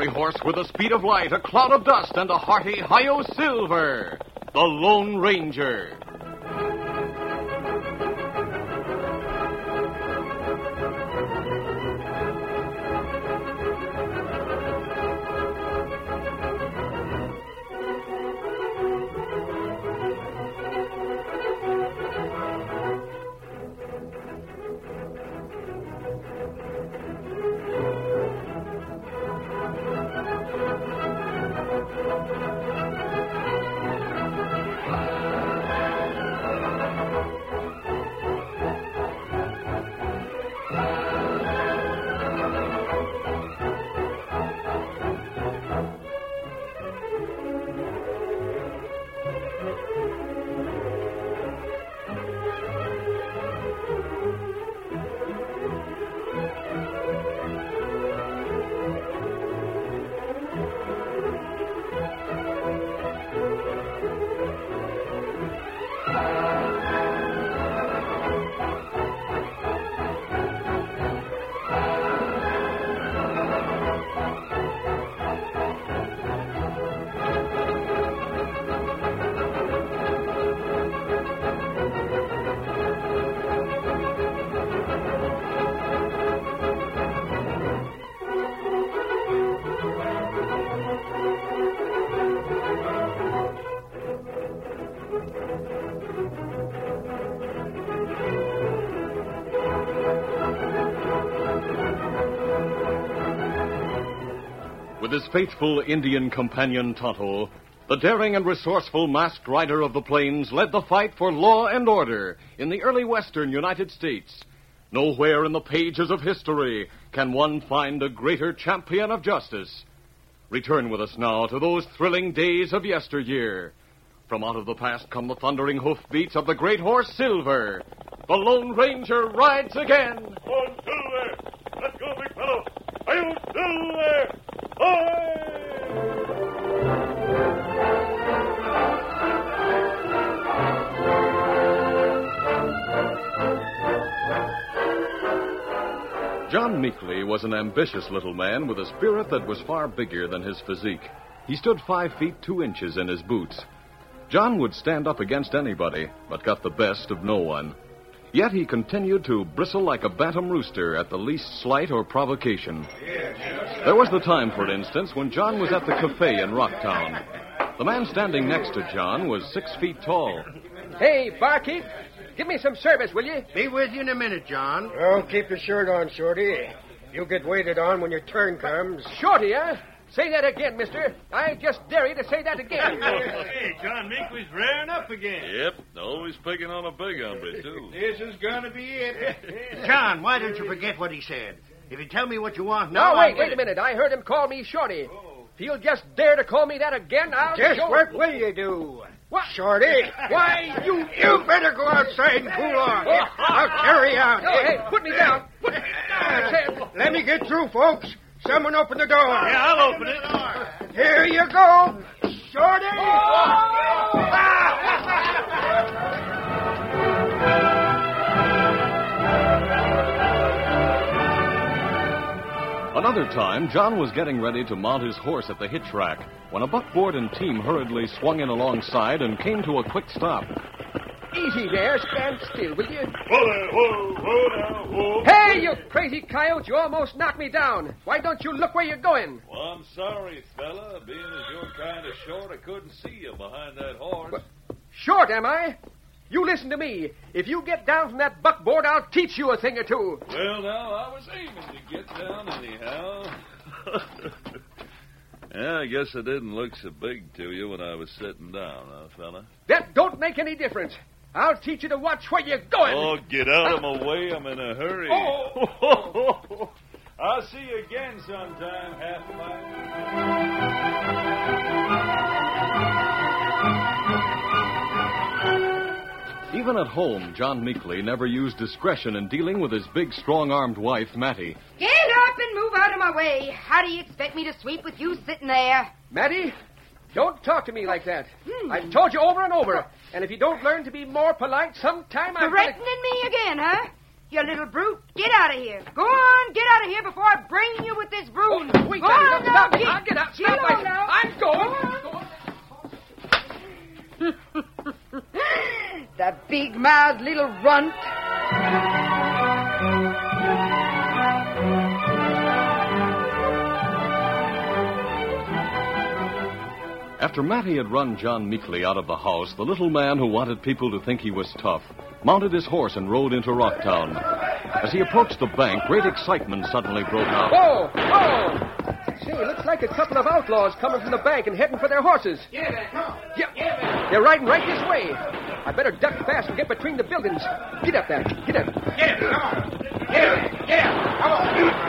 fiery horse with the speed of light, a cloud of dust, and a hearty Hi-Yo Silver, the Lone Ranger. With his faithful Indian companion Tonto, the daring and resourceful masked rider of the plains led the fight for law and order in the early western United States. Nowhere in the pages of history can one find a greater champion of justice. Return with us now to those thrilling days of yesteryear. From out of the past come the thundering hoofbeats of the great horse Silver. The Lone Ranger rides again. On Silver! Let's go, big fellow! Are you Silver? John Meekley was an ambitious little man with a spirit that was far bigger than his physique. He stood five feet two inches in his boots. John would stand up against anybody, but got the best of no one. Yet he continued to bristle like a bantam rooster at the least slight or provocation. There was the time, for instance, when John was at the cafe in Rocktown. The man standing next to John was six feet tall. Hey, barkeep, give me some service, will you? Be with you in a minute, John. Oh, keep your shirt on, Shorty. You'll get waited on when your turn comes. Shorty, huh? Say that again, mister. I just dare you to say that again. hey, John Meekley's rearing up again. Yep, always picking on a big hombre, too. this is going to be it. John, why don't you forget what he said? If you tell me what you want now, now, wait, I'll wait a minute. I heard him call me Shorty. If he'll just dare to call me that again, I'll Just show what will you do? What? Shorty? Why, you... You better go outside and cool off. I'll carry you out. Oh, hey, put me down. Put me down, I. Let me get through, folks. Someone open the door. Yeah, I'll open it. Here you go. Shorty! Another time, John was getting ready to mount his horse at the hitch rack when a buckboard and team hurriedly swung in alongside and came to a quick stop. Easy there. Stand still, will you? Whoa there, whoa, whoa now, whoa. Hey, you crazy coyote. You almost knocked me down. Why don't you look where you're going? Well, I'm sorry, fella. Being as you're kind of short, I couldn't see you behind that horse. Short, am I? You listen to me. If you get down from that buckboard, I'll teach you a thing or two. Well, now, I was aiming to get down anyhow. yeah, I guess I didn't look so big to you when I was sitting down, huh, fella? That don't make any difference. I'll teach you to watch where you're going. Oh, get out of my way. I'm in a hurry. Oh. I'll see you again sometime, half mile. Even at home, John Meekley never used discretion in dealing with his big, strong armed wife, Mattie. Get up and move out of my way. How do you expect me to sweep with you sitting there? Matty, don't talk to me like that. Hmm. I've told you over and over. And if you don't learn to be more polite, sometime I'm gonna... Threatening me again, huh? you little brute. Get out of here. Go on, get out of here before I brain you with this broom. Oh, wait, Go on no, now, stop. get, I'll get out. Get Stop. on now. I'm going. the big-mouthed little runt. After Matty had run John Meekley out of the house, the little man who wanted people to think he was tough mounted his horse and rode into Rocktown. As he approached the bank, great excitement suddenly broke out. Whoa! Whoa! Say, it looks like a couple of outlaws coming from the bank and heading for their horses. Yeah, yeah. Yeah, yeah. they're riding right this way. I better duck fast and get between the buildings. Get up there. Get up. A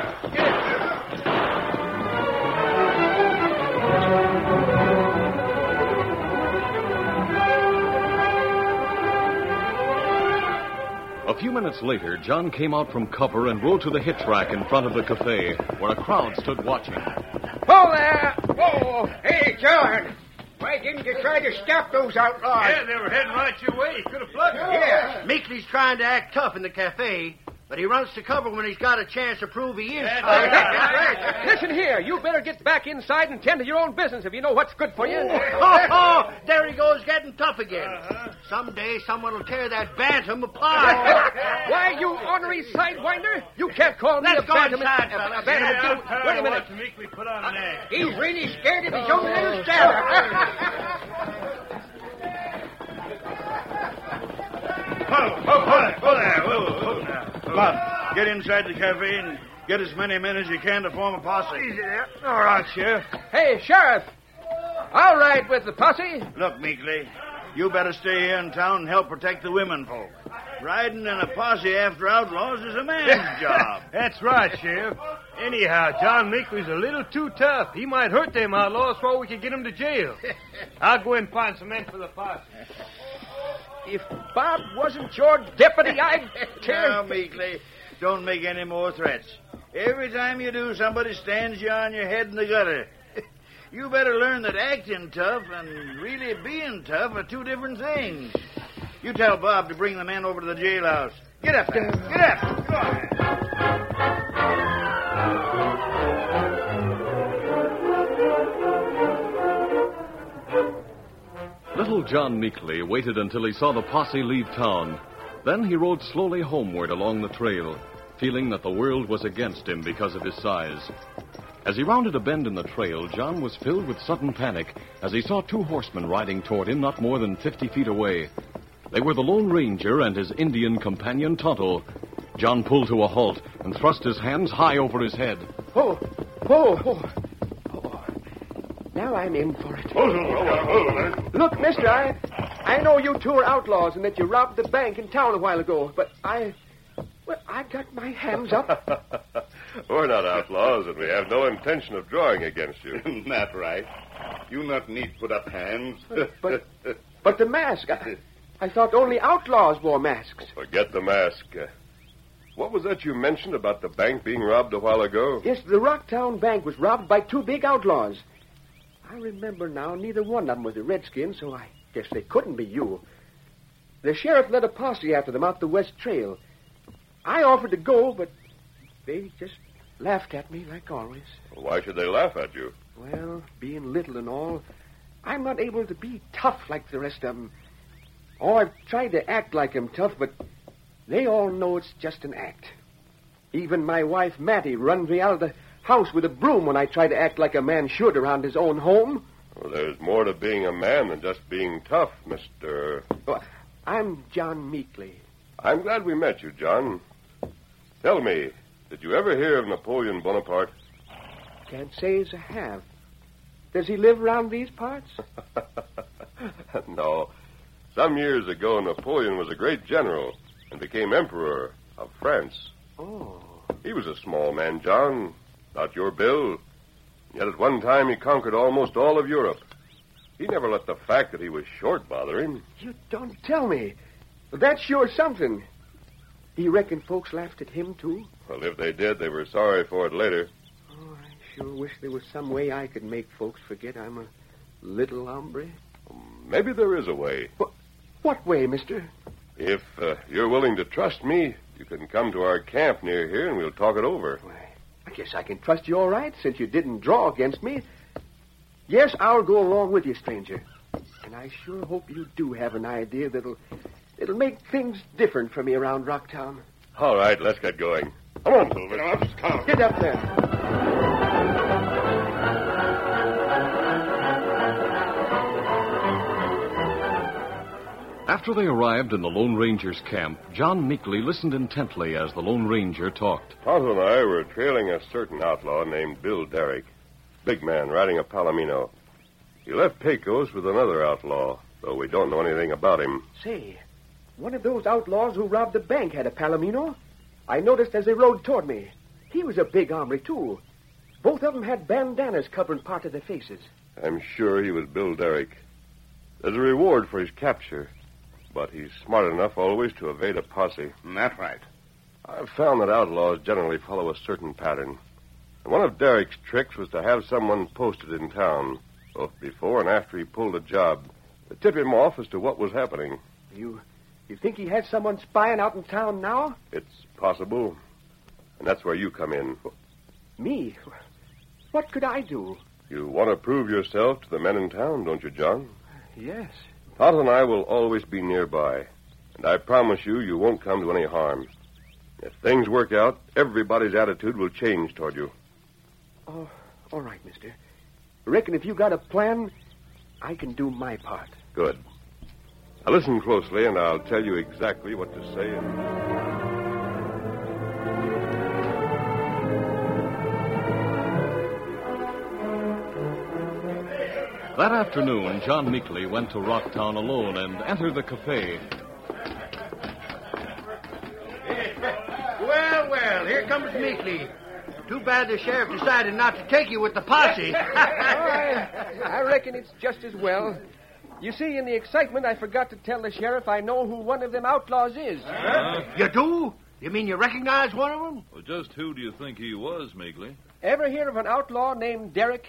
few minutes later, John came out from cover and rode to the hitch rack in front of the cafe, where a crowd stood watching. Whoa there! Whoa! Hey, John! Why didn't you try to stop those outlaws? Yeah, they were heading right your way. You could have plugged them. Yeah. Meekley's trying to act tough in the cafe, but he runs to cover when he's got a chance to prove he is That's tough. right. Listen here, you better get back inside and tend to your own business if you know what's good for you. Oh, oh, there he goes, getting tough again. Uh-huh. Someday someone will tear that bantam apart. Why, you ornery sidewinder? You can't call me Let's a go bantam. inside, a- a bantam- Yeah, Wait a minute. Meekley put on an act. He's really scared of his own little stammer. Whoa, whoa, whoa there, whoa there, whoa, whoa now. Come on, get inside the cafe and get as many men as you can to form a posse. Easy there. All right, Sheriff. Hey, Sheriff. I'll ride with the posse. Look, Meekley, you better stay here in town and help protect the women folk. Riding in a posse after outlaws is a man's job. That's right, Sheriff. Anyhow, John Meekley's a little too tough. He might hurt them outlaws before we can get him to jail. I'll go and find some men for the posse. If Bob wasn't your deputy, I'd tear. Now, Meekley, don't make any more threats. Every time you do, somebody stands you on your head in the gutter. You better learn that acting tough and really being tough are two different things. You tell Bob to bring the men over to the jailhouse. Get up there. Get up. Go on. Little John Meekley waited until he saw the posse leave town. Then he rode slowly homeward along the trail, feeling that the world was against him because of his size. As he rounded a bend in the trail, John was filled with sudden panic as he saw two horsemen riding toward him not more than 50 feet away. They were the Lone Ranger and his Indian companion, Tonto. John pulled to a halt and thrust his hands high over his head. Oh, oh, oh. Now I'm in for it. Look, mister, I, I know you two are outlaws and that you robbed the bank in town a while ago, but I, well, I've got my hands up. We're not outlaws, and we have no intention of drawing against you. Not right. You not need put up hands. But, but the mask, I, I thought only outlaws wore masks. Forget the mask. Uh, what was that you mentioned about the bank being robbed a while ago? Yes, the Rocktown Bank was robbed by two big outlaws. I remember now, neither one of them was a redskin, so I guess they couldn't be you. The sheriff led a posse after them out the West Trail. I offered to go, but they just laughed at me like always. Why should they laugh at you? Well, being little and all, I'm not able to be tough like the rest of them. Oh, I've tried to act like I'm tough, but they all know it's just an act. Even my wife, Mattie, runs me out of the house with a broom when I try to act like a man should around his own home. Well, there's more to being a man than just being tough, Mr. Oh, I'm John Meekley. I'm glad we met you, John. Tell me, did you ever hear of Napoleon Bonaparte? Can't say as I have. Does he live around these parts? no. Some years ago, Napoleon was a great general and became emperor of France. Oh. He was a small man, John. Not your Bill. Yet at one time he conquered almost all of Europe. He never let the fact that he was short bother him. You don't tell me. That's sure something. Do you reckon folks laughed at him, too? Well, if they did, they were sorry for it later. Oh, I sure wish there was some way I could make folks forget I'm a little hombre. Maybe there is a way. What way, mister? If uh, you're willing to trust me, You can come to our camp near here and we'll talk it over. I guess I can trust you all right since you didn't draw against me. Yes, I'll go along with you, stranger. And I sure hope you do have an idea that'll it'll make things different for me around Rocktown. All right, let's get going. Come on, Silver. Get up, come. Get up there. After they arrived in the Lone Ranger's camp, John Meekley listened intently as the Lone Ranger talked. Tonto and I were trailing a certain outlaw named Bill Derrick. Big man riding a Palomino. He left Pecos with another outlaw, though we don't know anything about him. Say, one of those outlaws who robbed the bank had a Palomino. I noticed as they rode toward me. He was a big hombre, too. Both of them had bandanas covering part of their faces. I'm sure he was Bill Derrick. There's a reward for his capture, but he's smart enough always to evade a posse. Mm, that's right. I've found that outlaws generally follow a certain pattern. And one of Derrick's tricks was to have someone posted in town, both before and after he pulled a job, to tip him off as to what was happening. You you think he has someone spying out in town now? It's possible. And that's where you come in. Me? What could I do? You want to prove yourself to the men in town, don't you, John? Yes. Tonto and I will always be nearby. And I promise you, you won't come to any harm. If things work out, everybody's attitude will change toward you. Oh, all right, mister. Reckon if you got a plan, I can do my part. Good. Now listen closely, and I'll tell you exactly what to say. And... That afternoon, John Meekley went to Rocktown alone and entered the cafe. Well, well, here comes Meekley. Too bad the sheriff decided not to take you with the posse. Oh, I, I reckon it's just as well. You see, in the excitement, I forgot to tell the sheriff I know who one of them outlaws is. you do? You mean you recognize one of them? Well, just who do you think he was, Meekley? Ever hear of an outlaw named Derrick?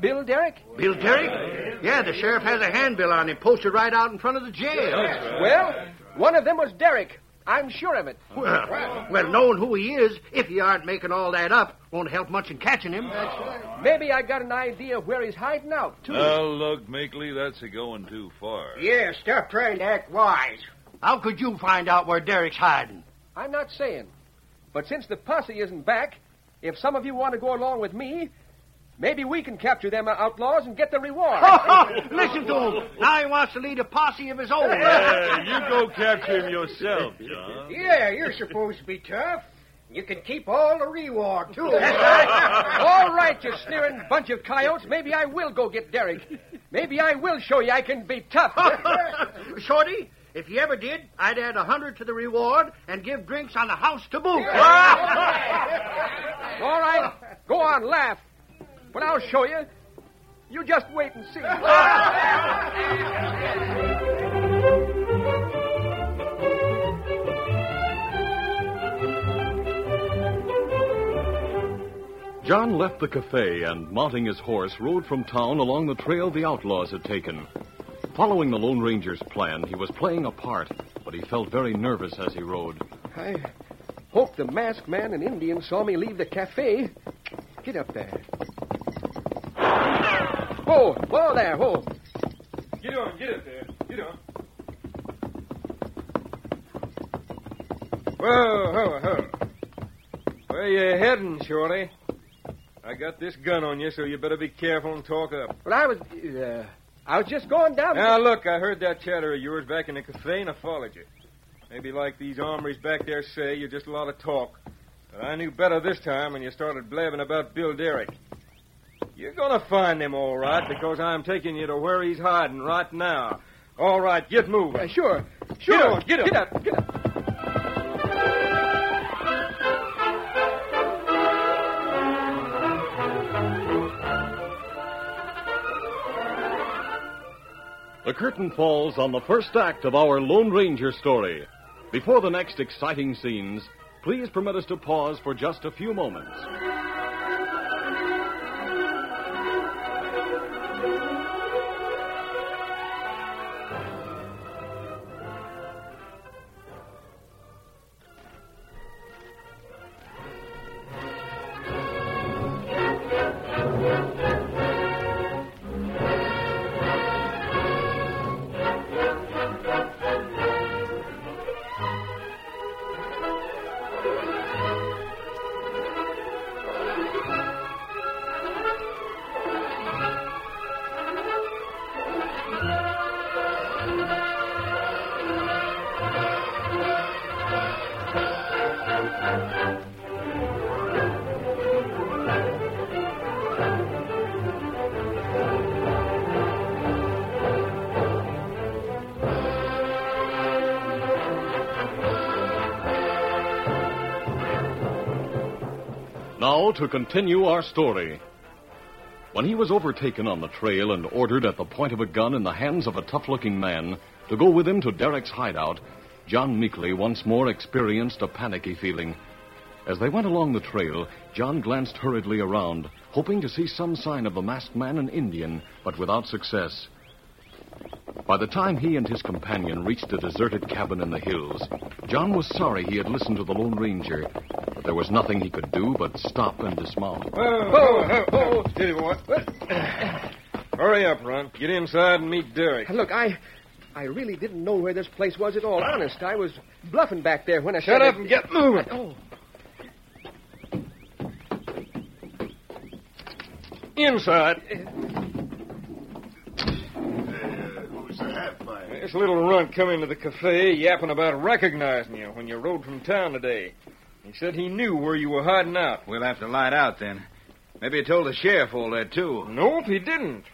Bill Derrick? Bill Derrick? Yeah, the sheriff has a handbill on him posted right out in front of the jail. Well, one of them was Derrick. I'm sure of it. Well, well, knowing who he is, if you aren't making all that up, won't help much in catching him. Maybe I got an idea of where he's hiding out, too. Now, look, Meekley, that's a going too far. Yeah, stop trying to act wise. How could you find out where Derrick's hiding? I'm not saying. But since the posse isn't back, if some of you want to go along with me, maybe we can capture them outlaws and get the reward. Listen to him. Now he wants to lead a posse of his own. Hey, you go capture him yourself, John. Yeah, you're supposed to be tough. You can keep all the reward, too. All right, you sneering bunch of coyotes. Maybe I will go get Derek. Maybe I will show you I can be tough. Shorty, if you ever did, I'd add a hundred to the reward and give drinks on the house to boot. All right, go on, laugh. But I'll show you. You just wait and see. John left the cafe and, mounting his horse, rode from town along the trail the outlaws had taken. Following the Lone Ranger's plan, he was playing a part, but he felt very nervous as he rode. I hope the masked man and Indian saw me leave the cafe. Get up there. Whoa, whoa there, whoa. Get on, get up there. Get on. Whoa, whoa, whoa. Where you heading, Shorty? I got this gun on you, so you better be careful and talk up. Well, I was, uh, I was just going down. Now, look, I heard that chatter of yours back in the cafe, and I followed you. Maybe like these armories back there say, you're just a lot of talk. But I knew better this time when you started blabbing about Bill Derrick. You're gonna find him all right, because I'm taking you to where he's hiding right now. All right, get moving. Uh, sure, sure. Get on, get up. Get up, get up. The curtain falls on the first act of our Lone Ranger story. Before the next exciting scenes, please permit us to pause for just a few moments. Now to continue our story. When he was overtaken on the trail and ordered at the point of a gun in the hands of a tough looking man to go with him to Derek's hideout, John Meekley once more experienced a panicky feeling. As they went along the trail, John glanced hurriedly around, hoping to see some sign of the masked man and Indian, but without success. By the time he and his companion reached a deserted cabin in the hills, John was sorry he had listened to the Lone Ranger. But there was nothing he could do but stop and dismount. Oh, oh, oh, steady, boy. Hurry up, Ron. Get inside and meet Derek. Look, I. I really didn't know where this place was at all. Honest, I was bluffing back there when I Shut said up it- and get moving. Oh, Inside. Who's the half pint? This little runt come into the cafe yapping about recognizing you when you rode from town today. He said he knew where you were hiding out. We'll have to light out then. Maybe he told the sheriff all that, too. Nope, he didn't.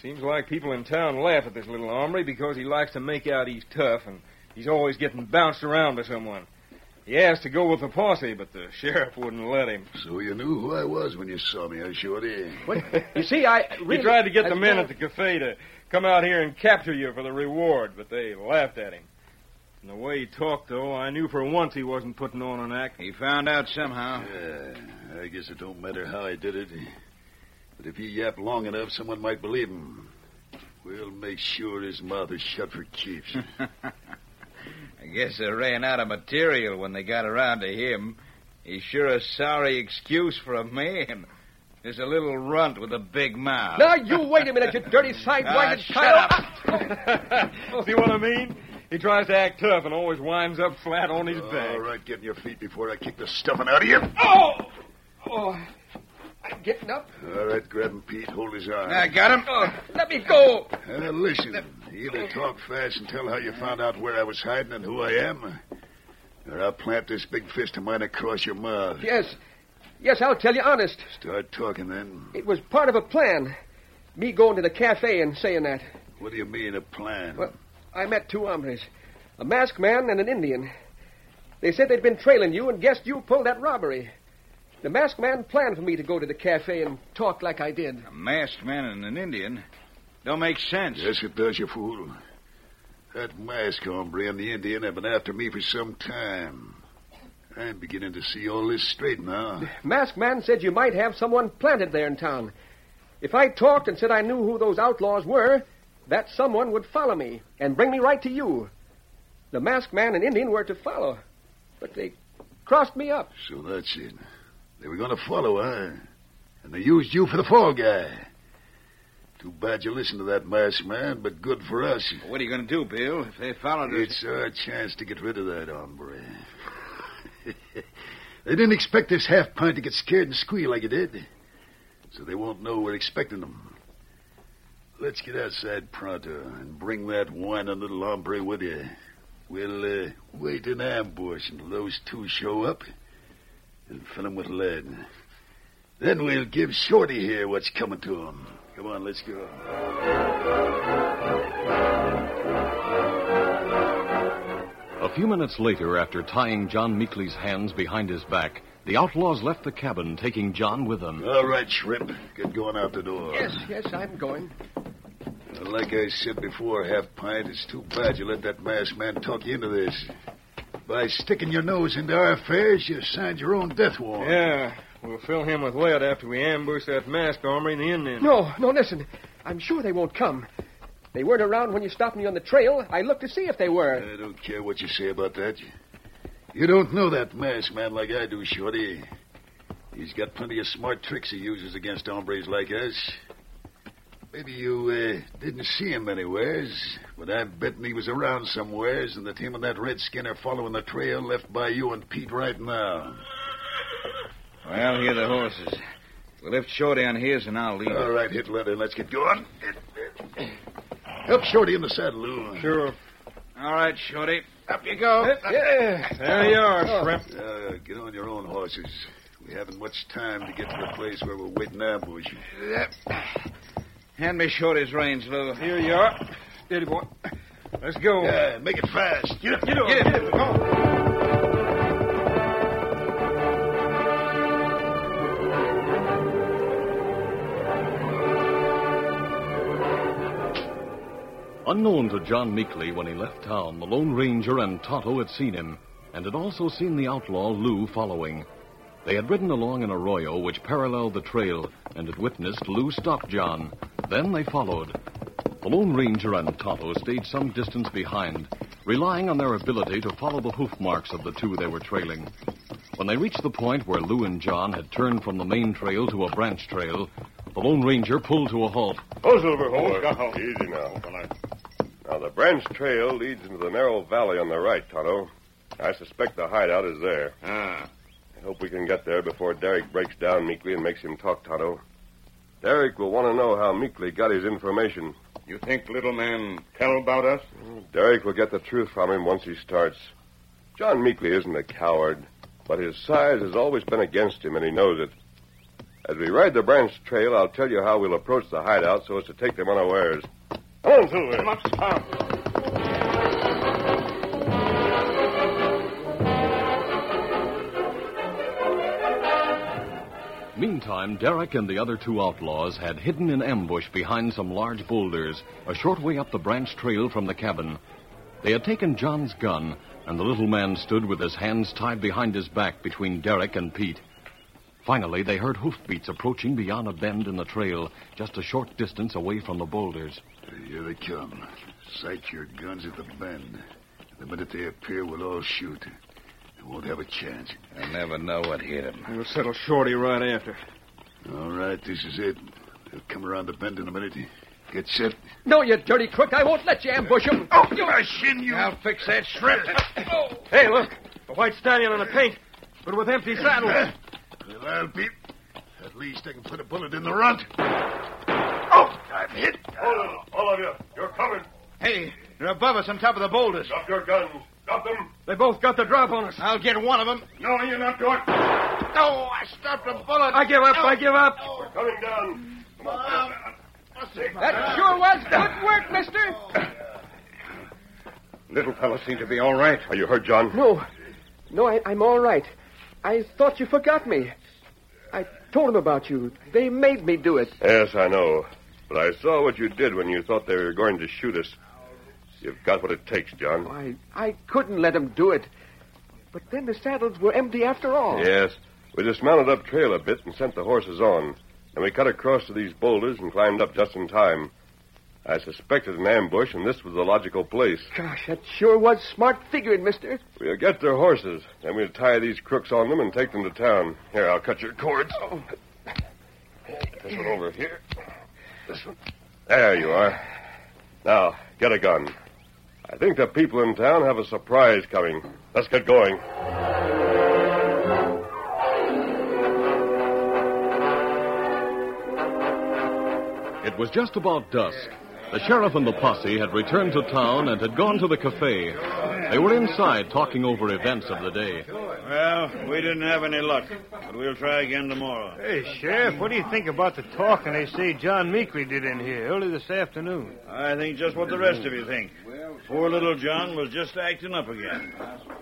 Seems like people in town laugh at this little hombre because he likes to make out he's tough and he's always getting bounced around by someone. He asked to go with the posse, but the sheriff wouldn't let him. So you knew who I was when you saw me, huh, Shorty? what? You see, I really. He tried to get I- the men at the cafe to come out here and capture you for the reward, but they laughed at him. From the way he talked, though, I knew for once he wasn't putting on an act. He found out somehow. Yeah, I guess it don't matter how I did it. But if he yapped long enough, someone might believe him. We'll make sure his mouth is shut for keeps. I guess they ran out of material when they got around to him. He's sure a sorry excuse for a man. Just a little runt with a big mouth. Now, you wait a minute, you dirty sidewinded Ah, shut child. up. See what I mean? He tries to act tough and always winds up flat on his back. All right, get on your feet before I kick the stuffing out of you. Oh! Oh! I'm getting up. All right, grab him, Pete. Hold his arm. I got him. Oh, let me go. Uh, listen, either talk fast and tell how you found out where I was hiding and who I am, or I'll plant this big fist of mine across your mouth. Yes. Yes, I'll tell you honest. Start talking then. It was part of a plan. Me going to the cafe and saying that. What do you mean, a plan? Well, I met two hombres a masked man and an Indian. They said they'd been trailing you and guessed you pulled that robbery. The masked man planned for me to go to the cafe and talk like I did. A masked man and an Indian. Don't make sense. Yes, it does, you fool. That mask hombre and the Indian have been after me for some time. I'm beginning to see all this straight now. Masked man said you might have someone planted there in town. If I talked and said I knew who those outlaws were, that someone would follow me and bring me right to you. The masked man and Indian were to follow, but they crossed me up. So that's it. They were going to follow, huh? And they used you for the fall guy. Too bad you listened to that masked man, but good for us. What are you going to do, Bill? If they followed us. It's our chance to get rid of that hombre. they didn't expect this half pint to get scared and squeal like it did. So they won't know we're expecting them. Let's get outside pronto and bring that whining little hombre with you. We'll uh, wait in ambush until those two show up and fill 'em with lead. Then we'll give Shorty here what's coming to him. Come on, let's go. A few minutes later, after tying John Meekley's hands behind his back, the outlaws left the cabin, taking John with them. All right, Shrimp. Get going out the door. Yes, yes, I'm going. Like I said before, Half Pint, it's too bad you let that masked man talk you into this. By sticking your nose into our affairs, you signed your own death warrant. Yeah, we'll fill him with lead after we ambush that masked armory in the Indian. No, no, listen. I'm sure they won't come. They weren't around when you stopped me on the trail. I looked to see if they were. I don't care what you say about that. You don't know that masked man like I do, Shorty. He's got plenty of smart tricks he uses against hombres like us. Maybe you uh, didn't see him anywheres, but I'm betting he was around somewheres and that him and that redskin are following the trail left by you and Pete right now. Well, here are the horses. We'll lift Shorty on his, and I'll lead. All right, hit leather. Let's get going. Help Shorty in the saddle, Lou. Sure. All right, Shorty. Up you go. Yeah, there you are, Shrimp. Uh, get on your own horses. We haven't much time to get to the place where we're waiting ambush. Yep. Hand me Shorty's reins, Lou. Here you are. Steady, boy. Let's go. Yeah, make it fast. Get up. Get on. Get it. Come on. Unknown to John Meekley when he left town, the Lone Ranger and Tonto had seen him, and had also seen the outlaw Lou following. They had ridden along an arroyo which paralleled the trail, and had witnessed Lou stop John. Then they followed. The Lone Ranger and Tonto stayed some distance behind, relying on their ability to follow the hoof marks of the two they were trailing. When they reached the point where Lou and John had turned from the main trail to a branch trail, the Lone Ranger pulled to a halt. Oh, Silverhorn. Easy now. Now, the branch trail leads into the narrow valley on the right, Tonto. I suspect the hideout is there. Ah. I hope we can get there before Derek breaks down Meekley and makes him talk, Tonto. Derek will want to know how Meekley got his information. You think little man tell about us? Derek will get the truth from him once he starts. John Meekley isn't a coward, but his size has always been against him, and he knows it. As we ride the branch trail, I'll tell you how we'll approach the hideout so as to take them unawares. Come on, Silver. Come up, Tom. Meantime, Derek and the other two outlaws had hidden in ambush behind some large boulders a short way up the branch trail from the cabin. They had taken John's gun, and the little man stood with his hands tied behind his back between Derek and Pete. Finally, they heard hoofbeats approaching beyond a bend in the trail, just a short distance away from the boulders. Here they come. Sight your guns at the bend. The minute they appear, we'll all shoot. They won't have a chance. I never know what hit him. We'll settle Shorty right after. All right, this is it. They'll come around the bend in a minute. Get set. No, you dirty crook. I won't let you ambush him. Oh, I shin you. I'll fix that shrimp. Hey, look. A white stallion on a paint, but with empty saddles. Well, I'll be. At least I can put a bullet in the runt. Oh, I'm hit. All, all of you, you're covered. Hey, they're above us on top of the boulders. Drop your guns. Drop them. They both got the drop on us. I'll get one of them. No, you're not doing. No, I stopped a bullet. I give up. I give up. We're coming down. Come on. Um, that sure was good work, mister. Little fellow seemed to be all right. Are you hurt, John? No. No, I, I'm all right. I thought you forgot me. I told them about you. They made me do it. Yes, I know. But I saw what you did when you thought they were going to shoot us. You've got what it takes, John. I, I couldn't let them do it. But then the saddles were empty after all. Yes. We dismounted up trail a bit and sent the horses on. And we cut across to these boulders and climbed up just in time. I suspected an ambush, and this was the logical place. Gosh, that sure was smart figuring, mister. We'll get their horses, then we'll tie these crooks on them and take them to town. Here, I'll cut your cords. Oh. This one over here. This one. There you are. Now, get a gun. I think the people in town have a surprise coming. Let's get going. It was just about dusk. The sheriff and the posse had returned to town and had gone to the cafe. They were inside talking over events of the day. Well, we didn't have any luck, but we'll try again tomorrow. Hey, Sheriff, what do you think about the talking they say John Meekley did in here early this afternoon? I think just what the rest of you think. Poor little John was just acting up again.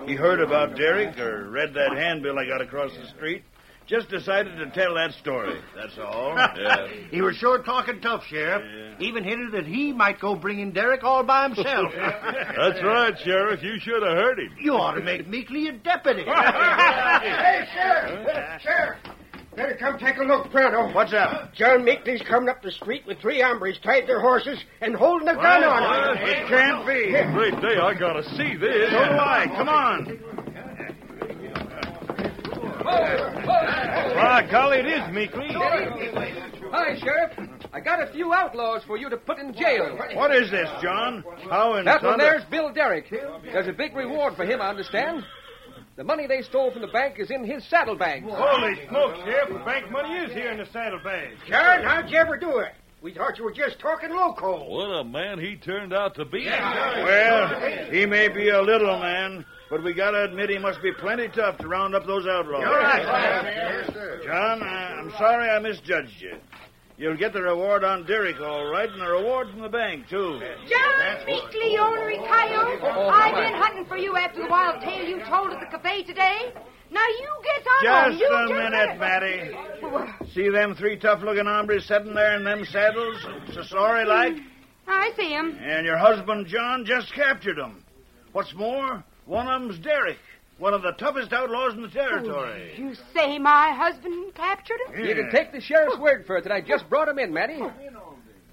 He heard about Derek or read that handbill I got across the street. Just decided to tell that story. That's all. Yeah. He was sure talking tough, Sheriff. Even hinted that he might go bring in Derek all by himself. That's right, Sheriff. You should have heard him. you ought to make Meekley a deputy. Hey, Sheriff! Sheriff! Better come take a look, Pronto. What's up? John Meekley's coming up the street with three hombres tied their horses and holding a gun on them. It can't be. Great day. I gotta see this. So do I. Come on. By golly, it is Meekley. Hi, Sheriff. I got a few outlaws for you to put in jail. What is this, John? How in That one thunder- there's Bill Derrick. There's a big reward for him, I understand. The money they stole from the bank is in his saddlebag. Holy smoke, Sheriff. The bank money is here in the saddlebag. John, how'd you ever do it? We thought you were just talking loco. What a man he turned out to be. Well, he may be a little man, but we gotta admit he must be plenty tough to round up those outlaws. You're right, John, I- I'm sorry I misjudged you. You'll get the reward on Derrick, all right, and a reward from the bank, too. John Meekley, ornery coyote. I've been hunting for you after the wild tale you told at the cafe today. Now you get on. Just you a just minute, Matty. See them three tough-looking hombres sitting there in them saddles, so sorry like? I see him. And your husband, John, just captured him. What's more, one of them's Derek, one of the toughest outlaws in the territory. Oh, you say my husband captured him? You can take the sheriff's word for it that I just brought him in, Matty.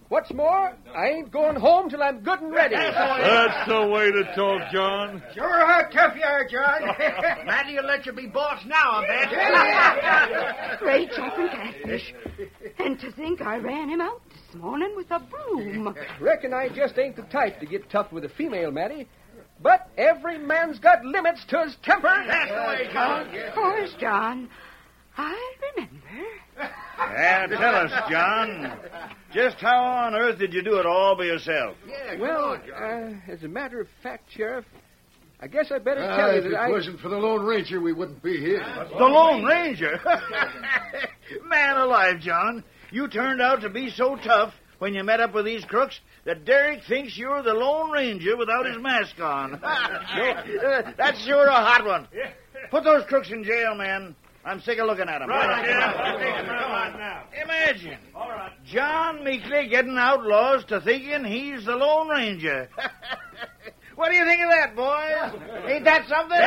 What's more, I ain't going home till I'm good and ready. That's the way to talk, John. Sure how tough you are, John. Matty will let you be boss now, I bet. Great chopping catfish. And to think I ran him out this morning with a broom. Reckon I just ain't the type to get tough with a female, Matty. But every man's got limits to his temper. That's the way, John. Of course, John. I remember. And tell us, John, just how on earth did you do it all by yourself? Well, uh, as a matter of fact, Sheriff, I guess I better Ah, tell you if that it I. wasn't for the Lone Ranger, we wouldn't be here. The Lone Ranger? Man alive, John. You turned out to be so tough when you met up with these crooks that Derek thinks you're the Lone Ranger without his mask on. That's sure a hot one. Put those crooks in jail, man. I'm sick of looking at them. Right, yeah. Come on now. Imagine. All right. John Meekley getting outlaws to thinking he's the Lone Ranger. what do you think of that, boys? Ain't that something?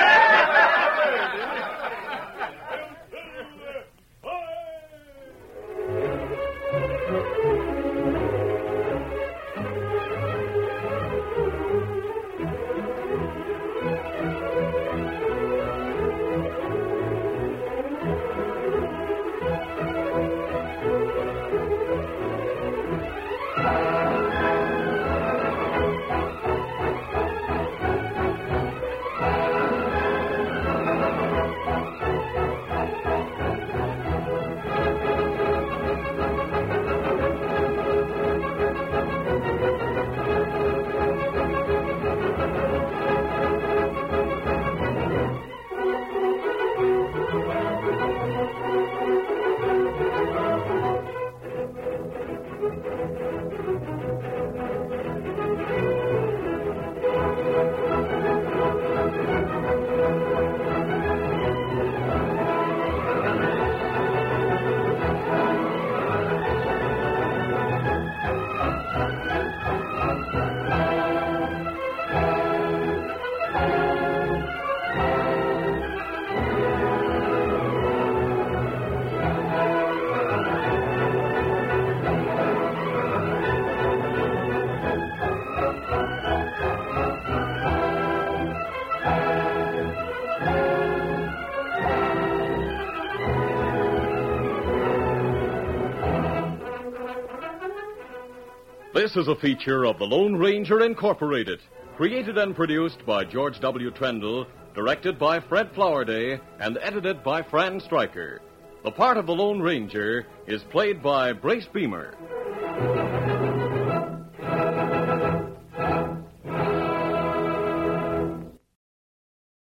This is a feature of the Lone Ranger Incorporated, created and produced by George W. Trendle, directed by Fred Flowerday, and edited by Fran Stryker. The part of the Lone Ranger is played by Brace Beemer.